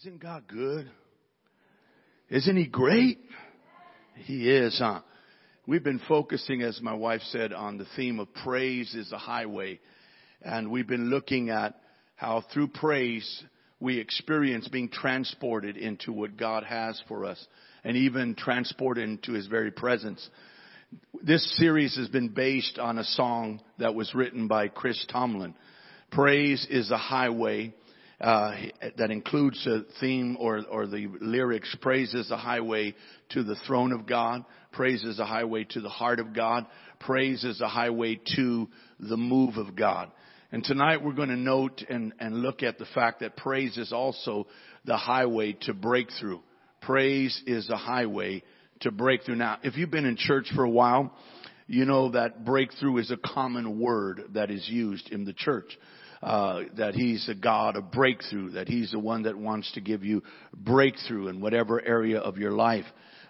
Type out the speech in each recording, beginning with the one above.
Isn't God good? Isn't He great? He is, huh? We've been focusing, as my wife said, on the theme of praise is a highway. And we've been looking at how through praise we experience being transported into what God has for us and even transported into His very presence. This series has been based on a song that was written by Chris Tomlin. Praise is a highway uh, that includes a theme or, or the lyrics, praise is a highway to the throne of God. Praise is a highway to the heart of God. Praise is a highway to the move of God. And tonight we're going to note and, and look at the fact that praise is also the highway to breakthrough. Praise is a highway to breakthrough. Now, if you've been in church for a while, you know that breakthrough is a common word that is used in the church uh, that He's a God of breakthrough, that He's the one that wants to give you breakthrough in whatever area of your life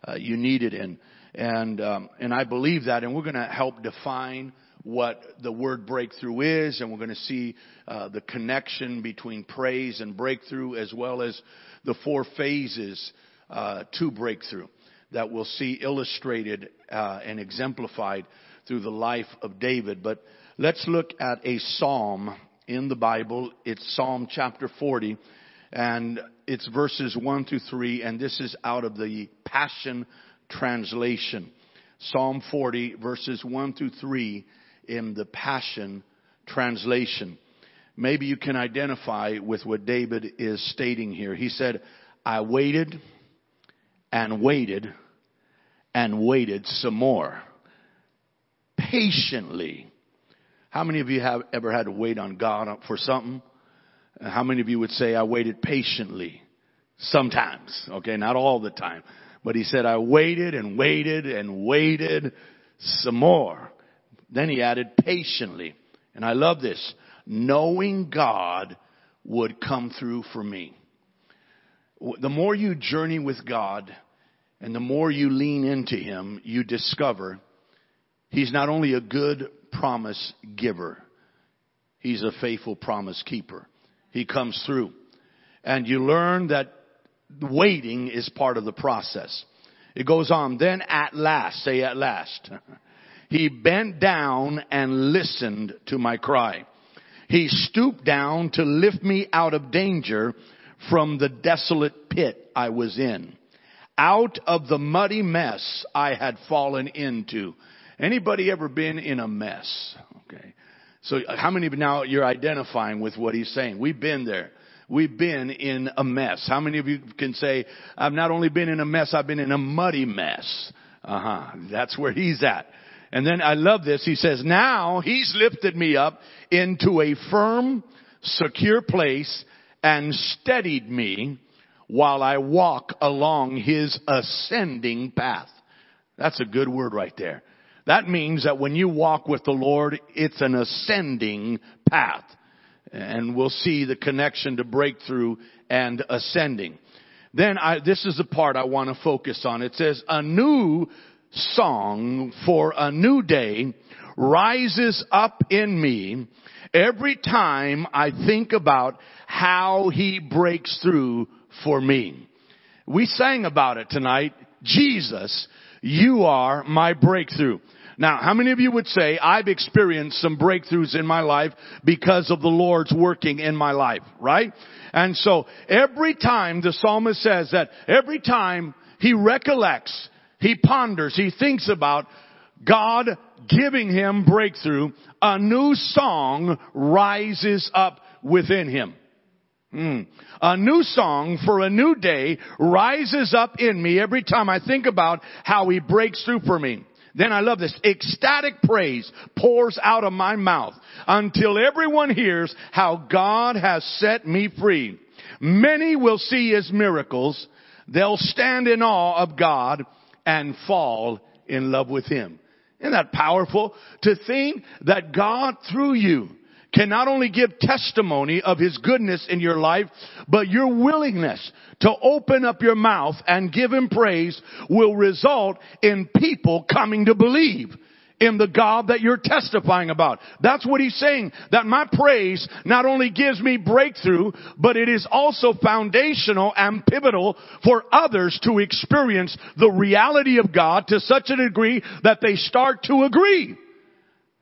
uh, you need it in. And um, and I believe that, and we're going to help define what the word breakthrough is, and we're going to see uh, the connection between praise and breakthrough, as well as the four phases uh, to breakthrough that we'll see illustrated uh, and exemplified through the life of David. But let's look at a psalm in the Bible. It's Psalm chapter 40 and it's verses 1 through 3 and this is out of the Passion Translation. Psalm 40 verses 1 through 3 in the Passion Translation. Maybe you can identify with what David is stating here. He said, I waited and waited and waited some more. Patiently how many of you have ever had to wait on God for something? How many of you would say, I waited patiently? Sometimes. Okay, not all the time. But he said, I waited and waited and waited some more. Then he added patiently. And I love this. Knowing God would come through for me. The more you journey with God and the more you lean into Him, you discover He's not only a good promise giver. He's a faithful promise keeper. He comes through. And you learn that waiting is part of the process. It goes on, then at last, say at last, he bent down and listened to my cry. He stooped down to lift me out of danger from the desolate pit I was in, out of the muddy mess I had fallen into. Anybody ever been in a mess? Okay. So how many now you're identifying with what he's saying? We've been there. We've been in a mess. How many of you can say, I've not only been in a mess, I've been in a muddy mess. Uh huh. That's where he's at. And then I love this. He says, now he's lifted me up into a firm, secure place and steadied me while I walk along his ascending path. That's a good word right there. That means that when you walk with the Lord, it's an ascending path. And we'll see the connection to breakthrough and ascending. Then I, this is the part I want to focus on. It says, a new song for a new day rises up in me every time I think about how he breaks through for me. We sang about it tonight. Jesus you are my breakthrough. Now, how many of you would say, I've experienced some breakthroughs in my life because of the Lord's working in my life, right? And so, every time the psalmist says that, every time he recollects, he ponders, he thinks about God giving him breakthrough, a new song rises up within him. Mm. A new song for a new day rises up in me every time I think about how he breaks through for me. Then I love this. Ecstatic praise pours out of my mouth until everyone hears how God has set me free. Many will see his miracles. They'll stand in awe of God and fall in love with him. Isn't that powerful? To think that God through you can not only give testimony of His goodness in your life, but your willingness to open up your mouth and give Him praise will result in people coming to believe in the God that you're testifying about. That's what he's saying. That my praise not only gives me breakthrough, but it is also foundational and pivotal for others to experience the reality of God to such a degree that they start to agree.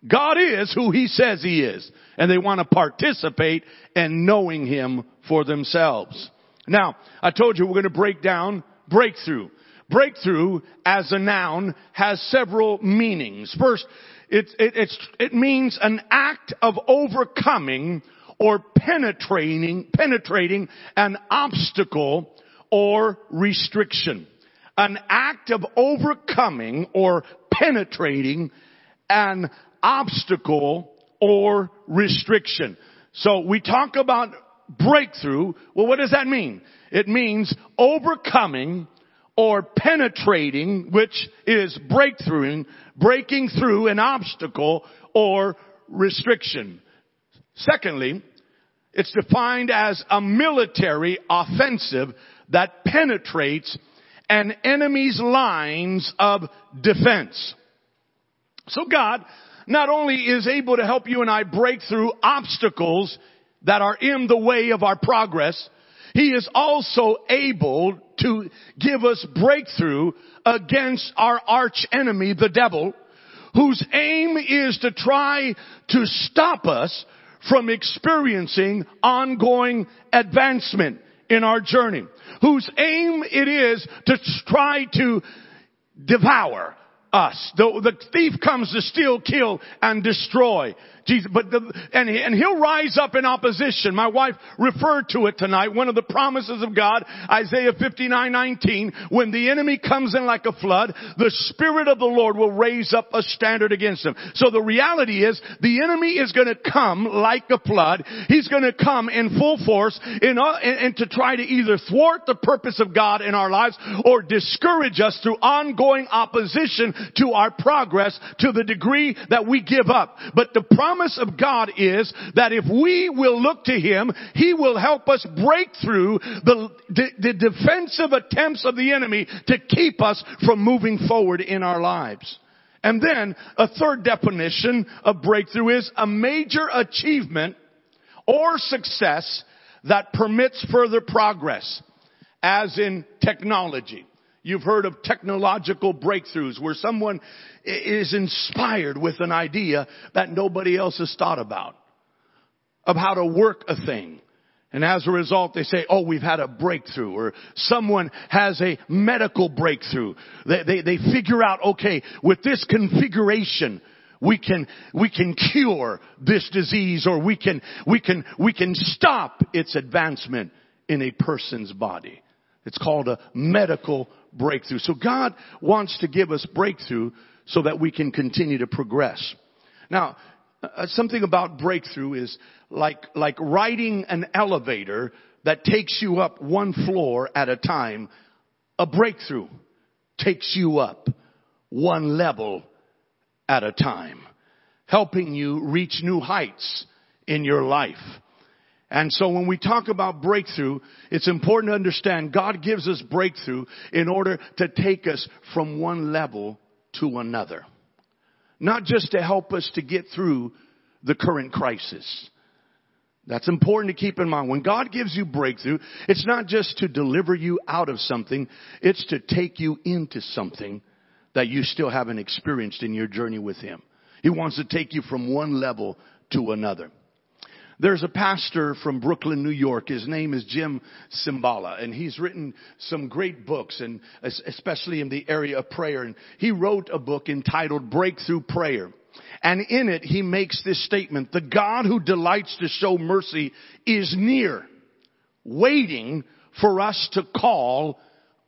God is who he says he is. And they want to participate in knowing him for themselves. Now, I told you we're going to break down breakthrough. Breakthrough as a noun has several meanings. First, it, it, it means an act of overcoming or penetrating, penetrating an obstacle or restriction. An act of overcoming or penetrating an obstacle or restriction. So we talk about breakthrough. Well, what does that mean? It means overcoming or penetrating, which is breakthrough, breaking through an obstacle or restriction. Secondly, it's defined as a military offensive that penetrates an enemy's lines of defense. So God not only is able to help you and I break through obstacles that are in the way of our progress, He is also able to give us breakthrough against our arch enemy, the devil, whose aim is to try to stop us from experiencing ongoing advancement in our journey. Whose aim it is to try to devour us. The, the thief comes to steal, kill, and destroy. Jesus, but the, and, and he'll rise up in opposition. My wife referred to it tonight. One of the promises of God, Isaiah 59, 19, when the enemy comes in like a flood, the Spirit of the Lord will raise up a standard against him. So the reality is, the enemy is gonna come like a flood. He's gonna come in full force in, uh, and to try to either thwart the purpose of God in our lives or discourage us through ongoing opposition to our progress to the degree that we give up. But the promise promise of God is that if we will look to Him, He will help us break through the, the, the defensive attempts of the enemy to keep us from moving forward in our lives. And then a third definition of breakthrough is a major achievement or success that permits further progress, as in technology. You've heard of technological breakthroughs where someone is inspired with an idea that nobody else has thought about of how to work a thing. And as a result, they say, oh, we've had a breakthrough or someone has a medical breakthrough. They, they, they figure out, okay, with this configuration, we can, we can cure this disease or we can, we can, we can stop its advancement in a person's body. It's called a medical breakthrough. So God wants to give us breakthrough so that we can continue to progress. Now, uh, something about breakthrough is like, like riding an elevator that takes you up one floor at a time. A breakthrough takes you up one level at a time, helping you reach new heights in your life. And so when we talk about breakthrough, it's important to understand God gives us breakthrough in order to take us from one level to another. Not just to help us to get through the current crisis. That's important to keep in mind. When God gives you breakthrough, it's not just to deliver you out of something, it's to take you into something that you still haven't experienced in your journey with Him. He wants to take you from one level to another. There's a pastor from Brooklyn, New York. His name is Jim Cymbala, and he's written some great books, and especially in the area of prayer. And he wrote a book entitled Breakthrough Prayer. And in it, he makes this statement, the God who delights to show mercy is near, waiting for us to call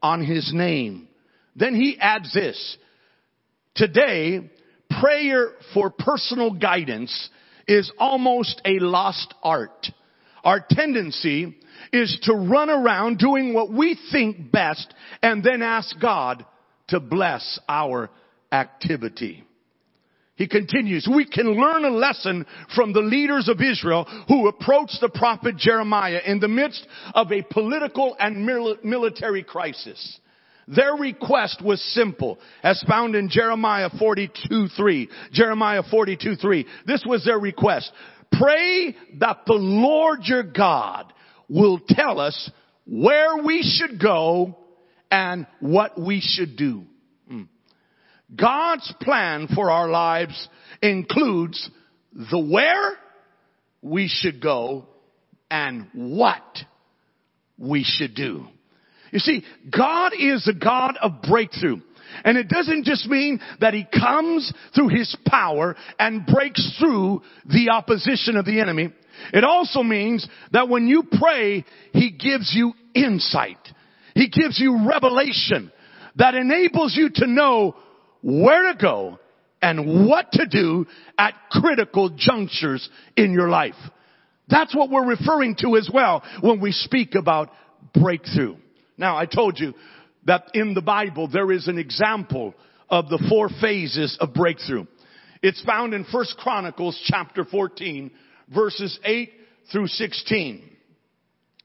on his name. Then he adds this, today, prayer for personal guidance is almost a lost art. Our tendency is to run around doing what we think best and then ask God to bless our activity. He continues, we can learn a lesson from the leaders of Israel who approached the prophet Jeremiah in the midst of a political and military crisis. Their request was simple, as found in Jeremiah 42 3. Jeremiah 42 3. This was their request. Pray that the Lord your God will tell us where we should go and what we should do. Hmm. God's plan for our lives includes the where we should go and what we should do. You see, God is a God of breakthrough. And it doesn't just mean that He comes through His power and breaks through the opposition of the enemy. It also means that when you pray, He gives you insight. He gives you revelation that enables you to know where to go and what to do at critical junctures in your life. That's what we're referring to as well when we speak about breakthrough. Now, I told you that in the Bible there is an example of the four phases of breakthrough. It's found in 1 Chronicles chapter 14 verses 8 through 16.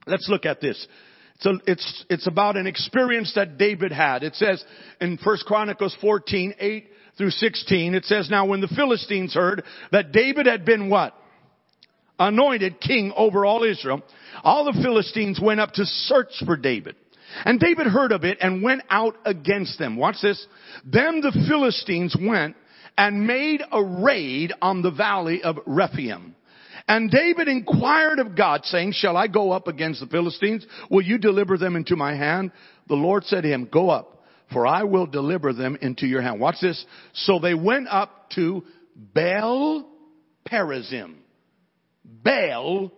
Let's look at this. It's, a, it's, it's about an experience that David had. It says in 1 Chronicles 14, 8 through 16, it says, Now when the Philistines heard that David had been what? Anointed king over all Israel, all the Philistines went up to search for David. And David heard of it and went out against them. Watch this. Then the Philistines went and made a raid on the valley of Rephaim. And David inquired of God saying, shall I go up against the Philistines? Will you deliver them into my hand? The Lord said to him, go up, for I will deliver them into your hand. Watch this. So they went up to Baal Perazim. Baal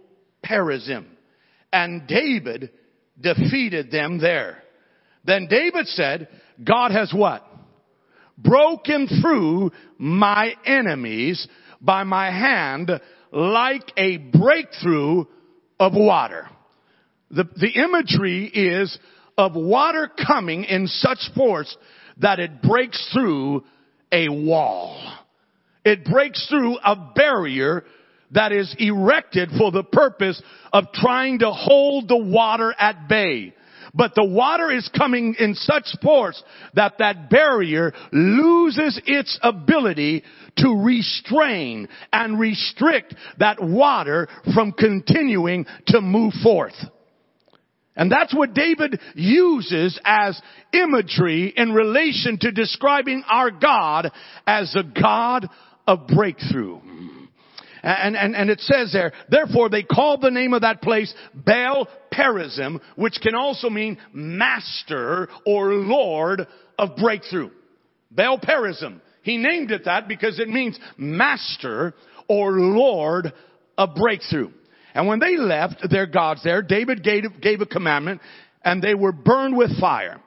Perazim. And David defeated them there. Then David said, God has what? Broken through my enemies by my hand like a breakthrough of water. The, the imagery is of water coming in such force that it breaks through a wall. It breaks through a barrier that is erected for the purpose of trying to hold the water at bay. But the water is coming in such force that that barrier loses its ability to restrain and restrict that water from continuing to move forth. And that's what David uses as imagery in relation to describing our God as a God of breakthrough. And, and, and it says there, therefore they called the name of that place Baal Perazim, which can also mean master or lord of breakthrough. Baal Perazim. He named it that because it means master or lord of breakthrough. And when they left their gods there, David gave, gave a commandment and they were burned with fire.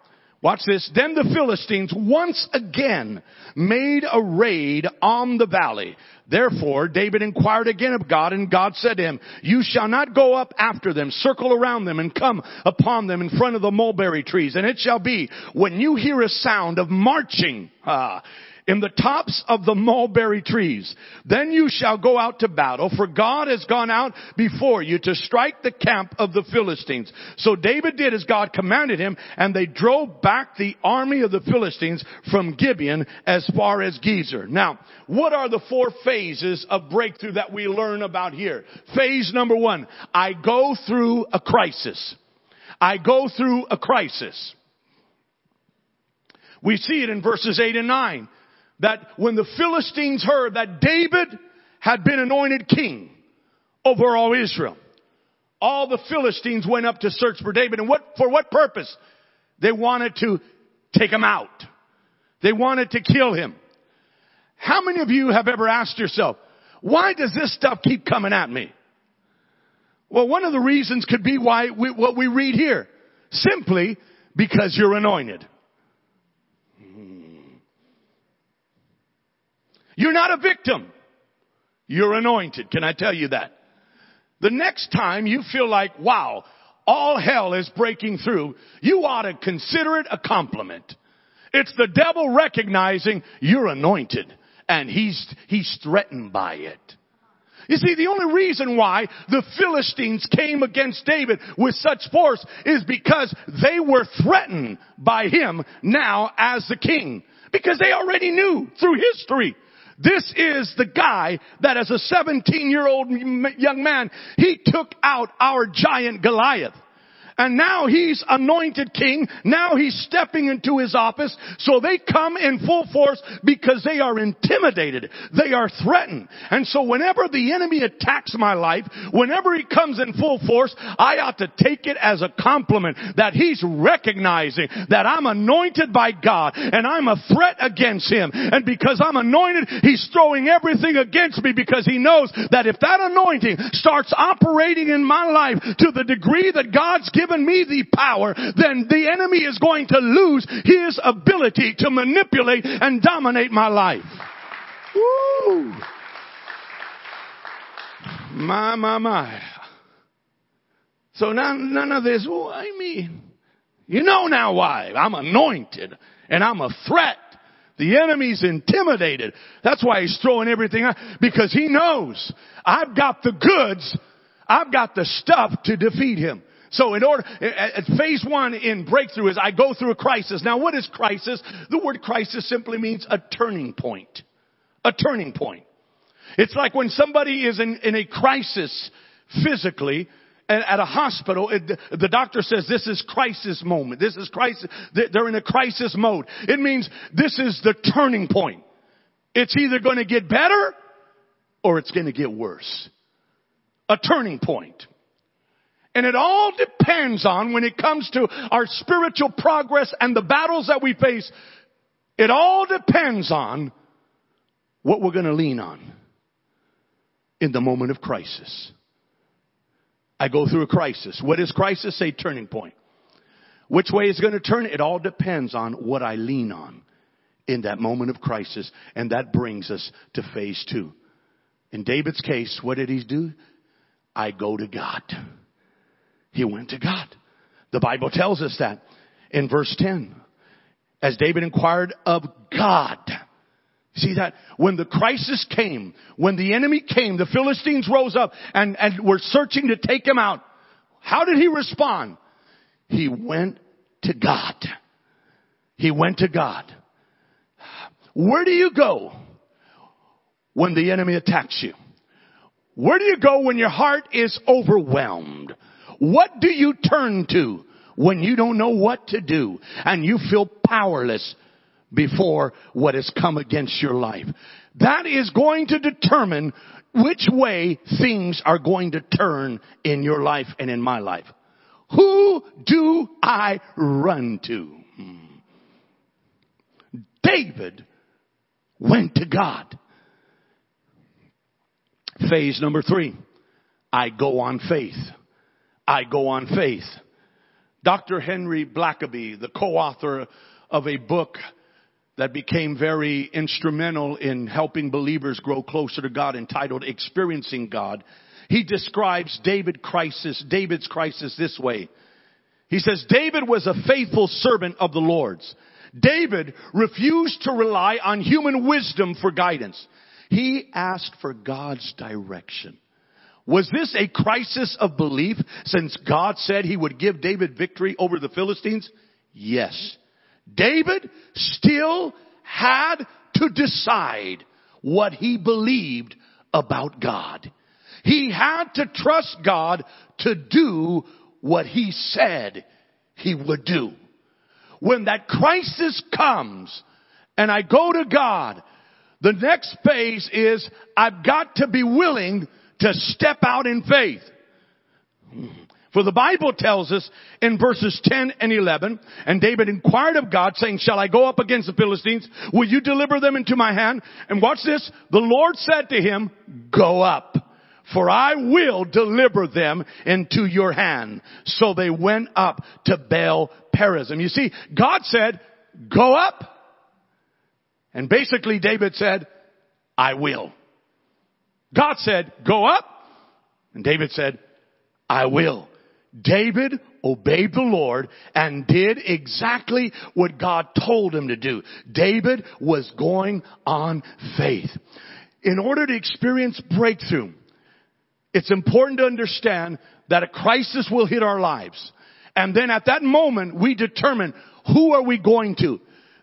Watch this. Then the Philistines once again made a raid on the valley. Therefore, David inquired again of God, and God said to him, You shall not go up after them, circle around them, and come upon them in front of the mulberry trees. And it shall be, when you hear a sound of marching, ah, in the tops of the mulberry trees. Then you shall go out to battle, for God has gone out before you to strike the camp of the Philistines. So David did as God commanded him, and they drove back the army of the Philistines from Gibeon as far as Gezer. Now, what are the four phases of breakthrough that we learn about here? Phase number one, I go through a crisis. I go through a crisis. We see it in verses 8 and 9 that when the Philistines heard that David had been anointed king over all Israel, all the Philistines went up to search for David. And what, for what purpose? They wanted to take him out. They wanted to kill him. How many of you have ever asked yourself, why does this stuff keep coming at me? Well, one of the reasons could be why we, what we read here. Simply because you're anointed. You're not a victim. You're anointed. Can I tell you that? The next time you feel like, wow, all hell is breaking through, you ought to consider it a compliment. It's the devil recognizing you're anointed and he's, he's threatened by it. You see, the only reason why the Philistines came against David with such force is because they were threatened by him now as the king. Because they already knew through history. This is the guy that as a 17 year old young man, he took out our giant Goliath. And now he's anointed king. Now he's stepping into his office. So they come in full force because they are intimidated. They are threatened. And so whenever the enemy attacks my life, whenever he comes in full force, I ought to take it as a compliment that he's recognizing that I'm anointed by God and I'm a threat against him. And because I'm anointed, he's throwing everything against me because he knows that if that anointing starts operating in my life to the degree that God's given given me the power, then the enemy is going to lose his ability to manipulate and dominate my life. Woo! My, my, my. So none, none of this, oh, why me? You know now why. I'm anointed and I'm a threat. The enemy's intimidated. That's why he's throwing everything out because he knows I've got the goods. I've got the stuff to defeat him. So in order, at phase one in breakthrough is I go through a crisis. Now what is crisis? The word crisis simply means a turning point. A turning point. It's like when somebody is in, in a crisis physically, at a hospital, it, the doctor says this is crisis moment. This is crisis. They're in a crisis mode. It means this is the turning point. It's either going to get better or it's going to get worse. A turning point. And it all depends on when it comes to our spiritual progress and the battles that we face. It all depends on what we're going to lean on in the moment of crisis. I go through a crisis. What is crisis? A turning point. Which way is going to turn? It all depends on what I lean on in that moment of crisis. And that brings us to phase two. In David's case, what did he do? I go to God. He went to God. The Bible tells us that in verse 10. As David inquired of God. See that? When the crisis came, when the enemy came, the Philistines rose up and, and were searching to take him out. How did he respond? He went to God. He went to God. Where do you go when the enemy attacks you? Where do you go when your heart is overwhelmed? What do you turn to when you don't know what to do and you feel powerless before what has come against your life? That is going to determine which way things are going to turn in your life and in my life. Who do I run to? David went to God. Phase number three. I go on faith. I go on faith. Dr. Henry Blackaby, the co-author of a book that became very instrumental in helping believers grow closer to God entitled Experiencing God, he describes David crisis, David's crisis this way. He says, David was a faithful servant of the Lord's. David refused to rely on human wisdom for guidance. He asked for God's direction. Was this a crisis of belief since God said he would give David victory over the Philistines? Yes. David still had to decide what he believed about God. He had to trust God to do what he said he would do. When that crisis comes and I go to God, the next phase is I've got to be willing to step out in faith. For the Bible tells us in verses 10 and 11, and David inquired of God saying, shall I go up against the Philistines? Will you deliver them into my hand? And watch this. The Lord said to him, go up, for I will deliver them into your hand. So they went up to Baal Perazim. You see, God said, go up. And basically David said, I will. God said, go up. And David said, I will. David obeyed the Lord and did exactly what God told him to do. David was going on faith. In order to experience breakthrough, it's important to understand that a crisis will hit our lives. And then at that moment, we determine who are we going to?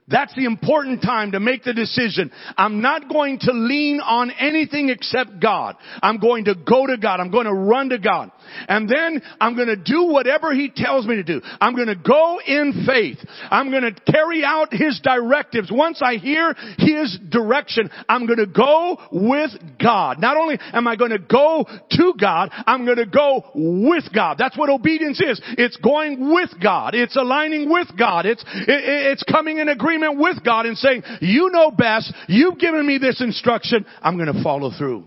That's the important time to make the decision. I'm not going to lean on anything except God. I'm going to go to God. I'm going to run to God. And then I'm going to do whatever He tells me to do. I'm going to go in faith. I'm going to carry out His directives. Once I hear His direction, I'm going to go with God. Not only am I going to go to God, I'm going to go with God. That's what obedience is. It's going with God. It's aligning with God. It's, it, it's coming in agreement with God and saying, you know best, you've given me this instruction, I'm gonna follow through.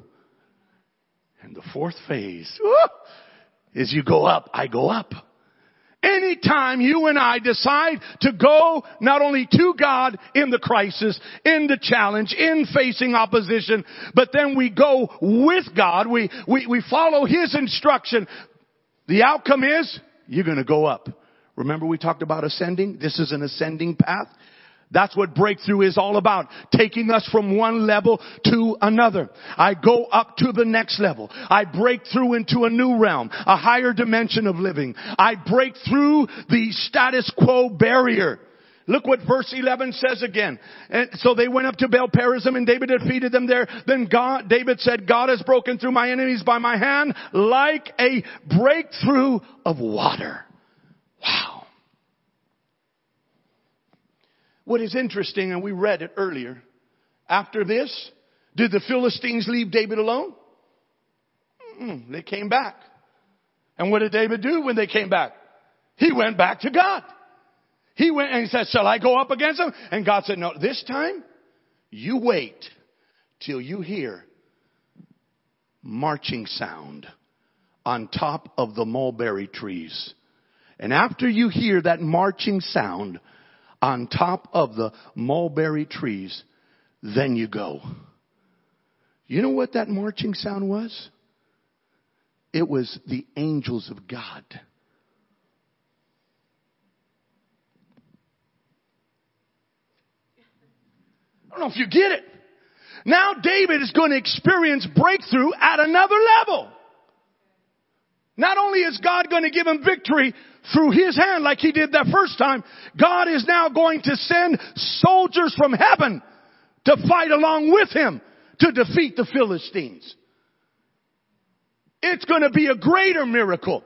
And the fourth phase is you go up, I go up. Anytime you and I decide to go not only to God in the crisis, in the challenge, in facing opposition, but then we go with God, we, we, we follow His instruction, the outcome is you're gonna go up. Remember we talked about ascending? This is an ascending path. That's what breakthrough is all about. Taking us from one level to another. I go up to the next level. I break through into a new realm, a higher dimension of living. I break through the status quo barrier. Look what verse 11 says again. And so they went up to Baal Perazim and David defeated them there. Then God, David said, God has broken through my enemies by my hand like a breakthrough of water. Wow. What is interesting, and we read it earlier, after this, did the Philistines leave David alone? Mm-mm, they came back. And what did David do when they came back? He went back to God. He went and he said, shall I go up against them? And God said, no, this time you wait till you hear marching sound on top of the mulberry trees. And after you hear that marching sound, on top of the mulberry trees, then you go. You know what that marching sound was? It was the angels of God. I don't know if you get it. Now David is going to experience breakthrough at another level. Not only is God going to give him victory through his hand like he did that first time, God is now going to send soldiers from heaven to fight along with him to defeat the Philistines. It's going to be a greater miracle.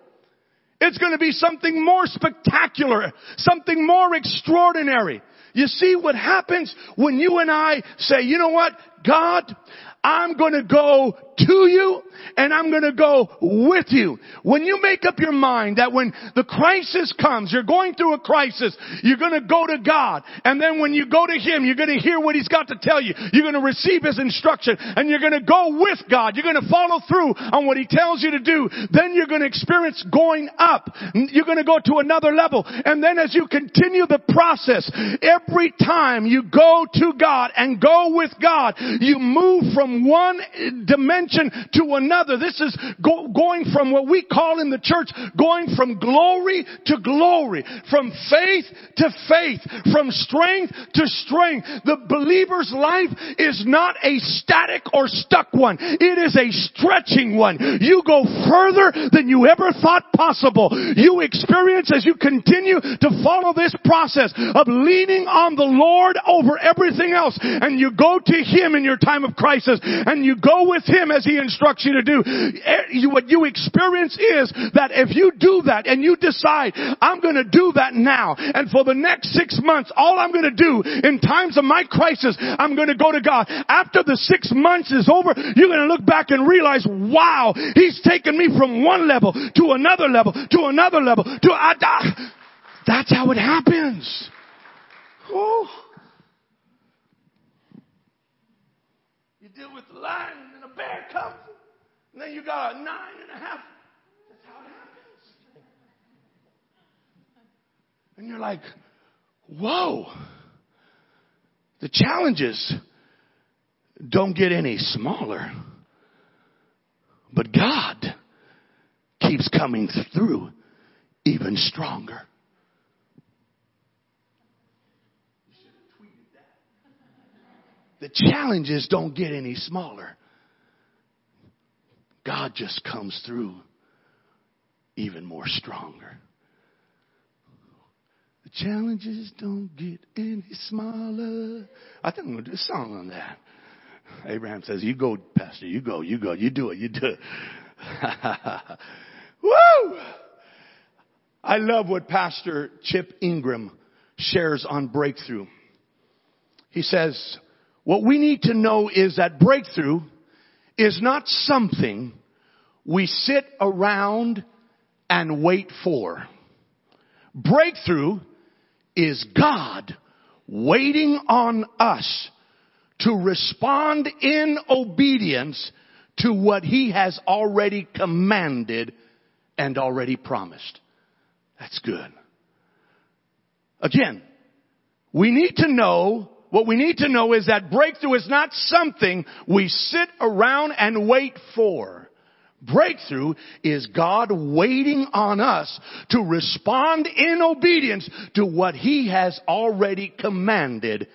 It's going to be something more spectacular, something more extraordinary. You see what happens when you and I say, you know what, God, I'm going to go to you and I'm going to go with you. When you make up your mind that when the crisis comes, you're going through a crisis, you're going to go to God. And then when you go to Him, you're going to hear what He's got to tell you. You're going to receive His instruction and you're going to go with God. You're going to follow through on what He tells you to do. Then you're going to experience going up. You're going to go to another level. And then as you continue the process, every time you go to God and go with God, you move from one dimension to another. This is go, going from what we call in the church, going from glory to glory, from faith to faith, from strength to strength. The believer's life is not a static or stuck one. It is a stretching one. You go further than you ever thought possible. You experience as you continue to follow this process of leaning on the Lord over everything else and you go to Him in your time of crisis and you go with Him as He instructs you to do. Eh, what you experience is that if you do that and you decide, I'm gonna do that now, and for the next six months, all I'm gonna do in times of my crisis, I'm gonna go to God. After the six months is over, you're gonna look back and realize, wow, He's taken me from one level to another level to another level to, uh, that's how it happens. Oh. You deal with the lion and bear comes. And then you got a nine and a half. That's how it happens. And you're like, whoa. The challenges don't get any smaller. But God keeps coming through even stronger. The challenges don't get any smaller. God just comes through even more stronger. The challenges don't get any smaller. I think I'm going to do a song on that. Abraham says, you go, pastor, you go, you go, you do it, you do it. Woo! I love what Pastor Chip Ingram shares on breakthrough. He says, what we need to know is that breakthrough is not something we sit around and wait for. Breakthrough is God waiting on us to respond in obedience to what He has already commanded and already promised. That's good. Again, we need to know, what we need to know is that breakthrough is not something we sit around and wait for. Breakthrough is God waiting on us to respond in obedience to what He has already commanded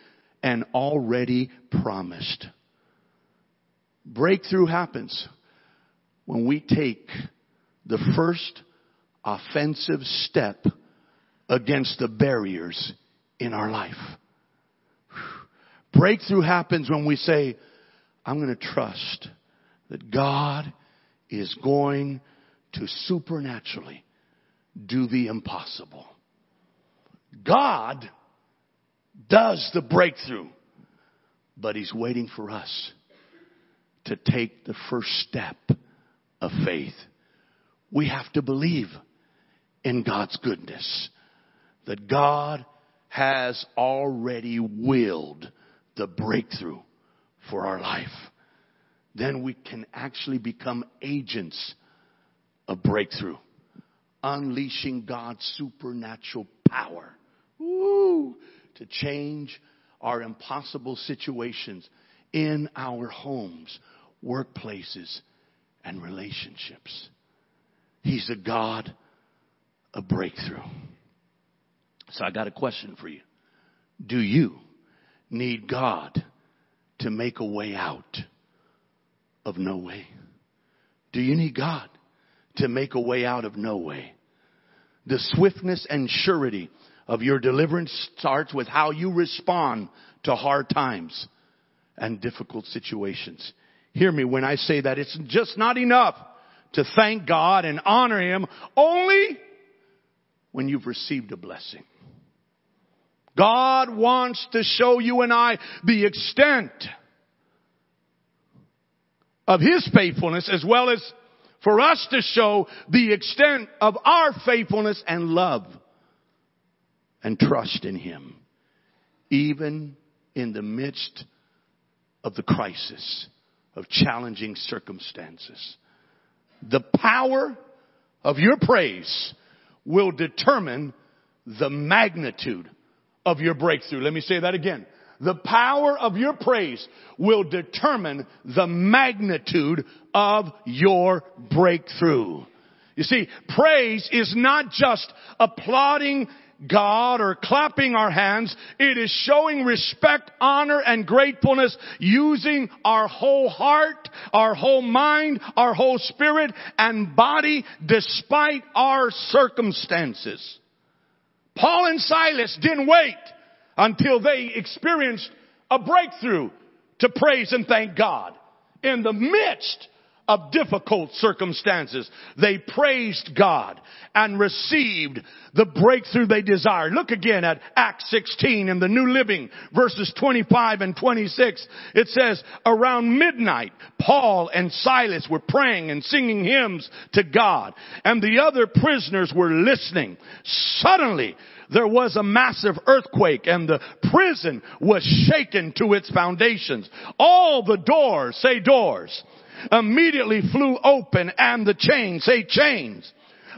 and already promised. Breakthrough happens when we take the first offensive step against the barriers in our life. Breakthrough happens when we say, I'm going to trust that God is going to supernaturally do the impossible. God does the breakthrough, but He's waiting for us to take the first step of faith. We have to believe in God's goodness that God has already willed the breakthrough for our life. Then we can actually become agents of breakthrough, unleashing God's supernatural power woo, to change our impossible situations in our homes, workplaces, and relationships. He's a God of breakthrough. So I got a question for you. Do you need God to make a way out of no way? Do you need God to make a way out of no way? The swiftness and surety of your deliverance starts with how you respond to hard times and difficult situations. Hear me when I say that it's just not enough to thank God and honor Him only when you've received a blessing. God wants to show you and I the extent of His faithfulness as well as for us to show the extent of our faithfulness and love and trust in Him. Even in the midst of the crisis of challenging circumstances. The power of your praise will determine the magnitude of your breakthrough. Let me say that again. The power of your praise will determine the magnitude of your breakthrough. You see, praise is not just applauding God or clapping our hands. It is showing respect, honor, and gratefulness using our whole heart, our whole mind, our whole spirit and body despite our circumstances. Paul and Silas didn't wait until they experienced a breakthrough to praise and thank God. In the midst of difficult circumstances. They praised God and received the breakthrough they desired. Look again at Acts 16 in the New Living verses 25 and 26. It says, around midnight, Paul and Silas were praying and singing hymns to God and the other prisoners were listening. Suddenly, there was a massive earthquake and the prison was shaken to its foundations. All the doors, say doors, immediately flew open and the chains, say chains,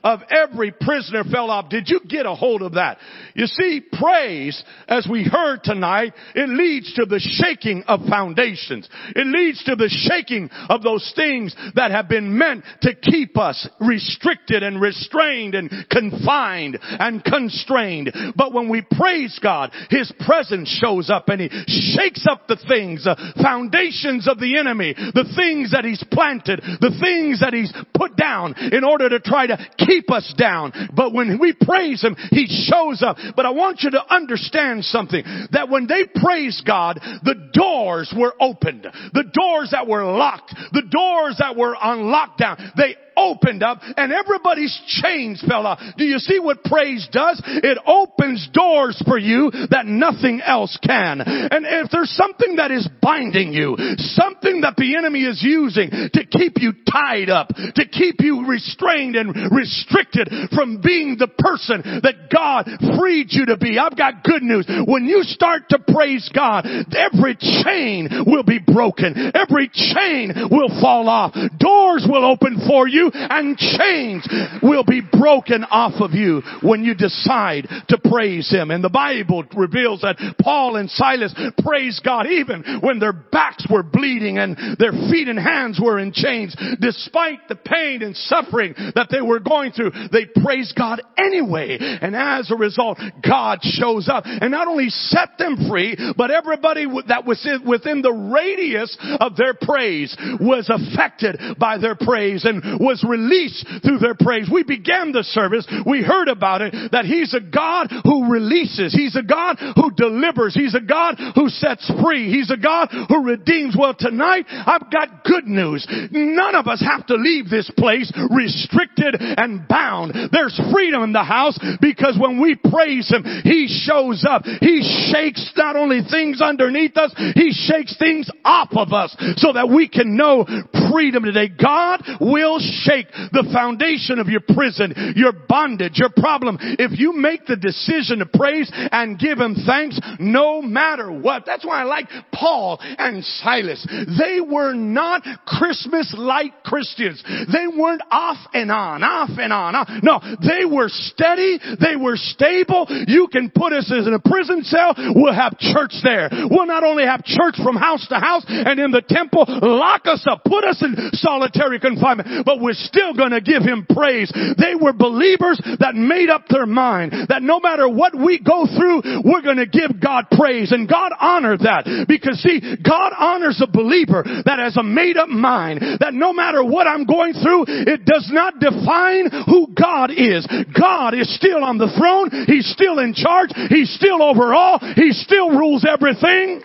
of every prisoner fell off. Did you get a hold of that? You see, praise, as we heard tonight, it leads to the shaking of foundations. It leads to the shaking of those things that have been meant to keep us restricted and restrained and confined and constrained. But when we praise God, His presence shows up and He shakes up the things, the foundations of the enemy, the things that He's planted, the things that He's put down in order to try to keep us down. But when we praise Him, He shows up. But I want you to understand something, that when they praised God, the doors were opened. The doors that were locked, the doors that were on lockdown, they opened up and everybody's chains fell off. Do you see what praise does? It opens doors for you that nothing else can. And if there's something that is binding you, something that the enemy is using to keep you tied up, to keep you restrained and restricted from being the person that God freed you to be, I've got good news. When you start to praise God, every chain will be broken. Every chain will fall off. Doors will open for you and chains will be broken off of you when you decide to praise Him. And the Bible reveals that Paul and Silas praised God even when their backs were bleeding and their feet and hands were in chains. Despite the pain and suffering that they were going through, they praised God anyway. And as a result, God shows up and not only set them free, but everybody that was within the radius of their praise was affected by their praise and was released through their praise. We began the service, we heard about it, that He's a God who releases. He's a God who delivers. He's a God who sets free. He's a God who redeems. Well, tonight, I've got good news. None of us have to leave this place restricted and bound. There's freedom in the house because when we praise Him, He shows up. He shakes not only things underneath us, He shakes things off of us so that we can know freedom today. God will shake the foundation of your prison, your bondage, your problem. If you make the decision to praise and give Him thanks, no matter what. That's why I like Paul and Silas. They were not Christmas light Christians. They weren't off and on, off and on. Off. No, they were steady. They were stable. You can put us in a prison cell. We'll have church there. We'll not only have church from house to house and in the temple, lock us up, put us in solitary confinement, but still going to give him praise. They were believers that made up their mind that no matter what we go through, we're going to give God praise. And God honored that because see, God honors a believer that has a made up mind that no matter what I'm going through, it does not define who God is. God is still on the throne. He's still in charge. He's still over all. He still rules everything.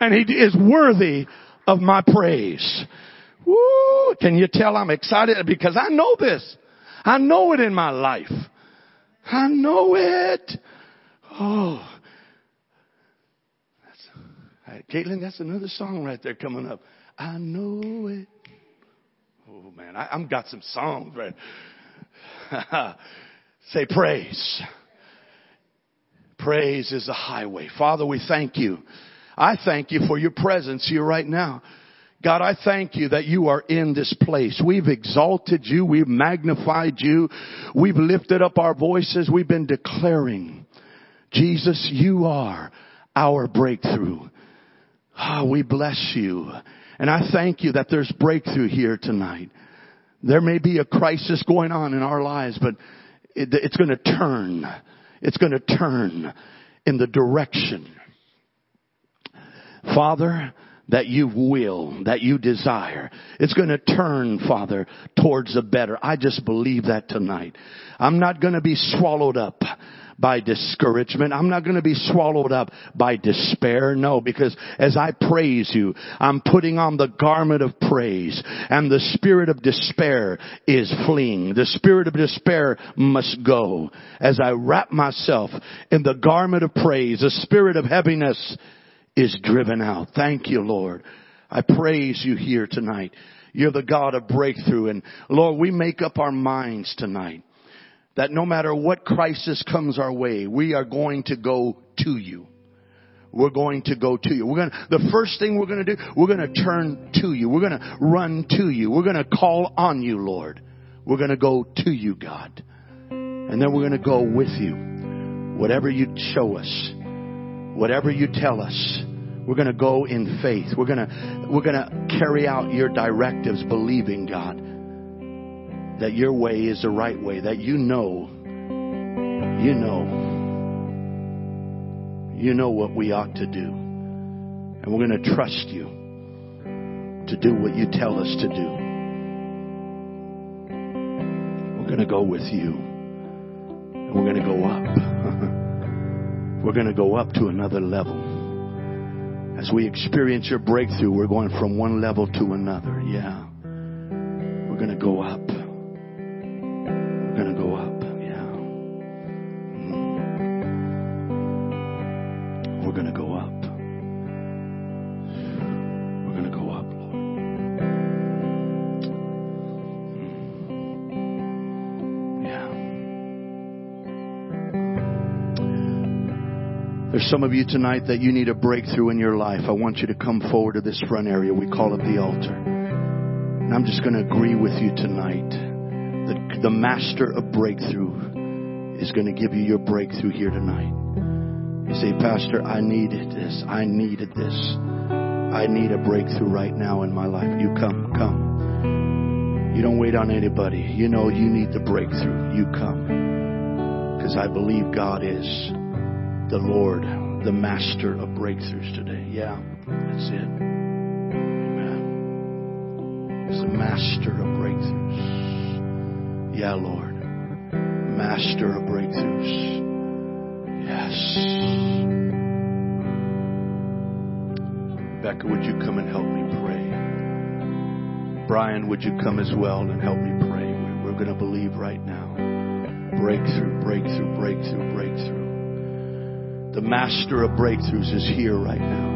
And He is worthy of my praise. Woo! Can you tell I'm excited? Because I know this. I know it in my life. I know it. Oh. That's, Caitlin, that's another song right there coming up. I know it. Oh man, I, I've got some songs right. Say praise. Praise is the highway. Father, we thank you. I thank you for your presence here right now. God, I thank you that you are in this place. We've exalted you. We've magnified you. We've lifted up our voices. We've been declaring, Jesus, you are our breakthrough. Ah, oh, we bless you. And I thank you that there's breakthrough here tonight. There may be a crisis going on in our lives, but it, it's going to turn. It's going to turn in the direction. Father, that you will, that you desire. It's going to turn, Father, towards the better. I just believe that tonight. I'm not going to be swallowed up by discouragement. I'm not going to be swallowed up by despair. No, because as I praise you, I'm putting on the garment of praise and the spirit of despair is fleeing. The spirit of despair must go as I wrap myself in the garment of praise. The spirit of heaviness is driven out. Thank you, Lord. I praise you here tonight. You're the God of breakthrough. And Lord, we make up our minds tonight that no matter what crisis comes our way, we are going to go to you. We're going to go to you. We're going to, the first thing we're going to do, we're going to turn to you. We're going to run to you. We're going to call on you, Lord. We're going to go to you, God. And then we're going to go with you. Whatever you show us, whatever you tell us, we're going to go in faith. We're going to, we're going to carry out your directives, believing, God, that your way is the right way, that you know, you know, you know what we ought to do. And we're going to trust you to do what you tell us to do. We're going to go with you. And we're going to go up. we're going to go up to another level. As we experience your breakthrough, we're going from one level to another. Yeah. We're going to go up. We're going to go up. Yeah. Mm. We're going to go There's some of you tonight that you need a breakthrough in your life. I want you to come forward to this front area. We call it the altar. And I'm just going to agree with you tonight. that the master of breakthrough is going to give you your breakthrough here tonight. You say, Pastor, I needed this. I needed this. I need a breakthrough right now in my life. You come, come. You don't wait on anybody. You know you need the breakthrough. You come. Because I believe God is the Lord, the master of breakthroughs today. Yeah, that's it. Amen. He's the master of breakthroughs. Yeah, Lord. Master of breakthroughs. Yes. Becca, would you come and help me pray? Brian, would you come as well and help me pray? We're going to believe right now. Breakthrough, breakthrough, breakthrough, breakthrough. The master of breakthroughs is here right now.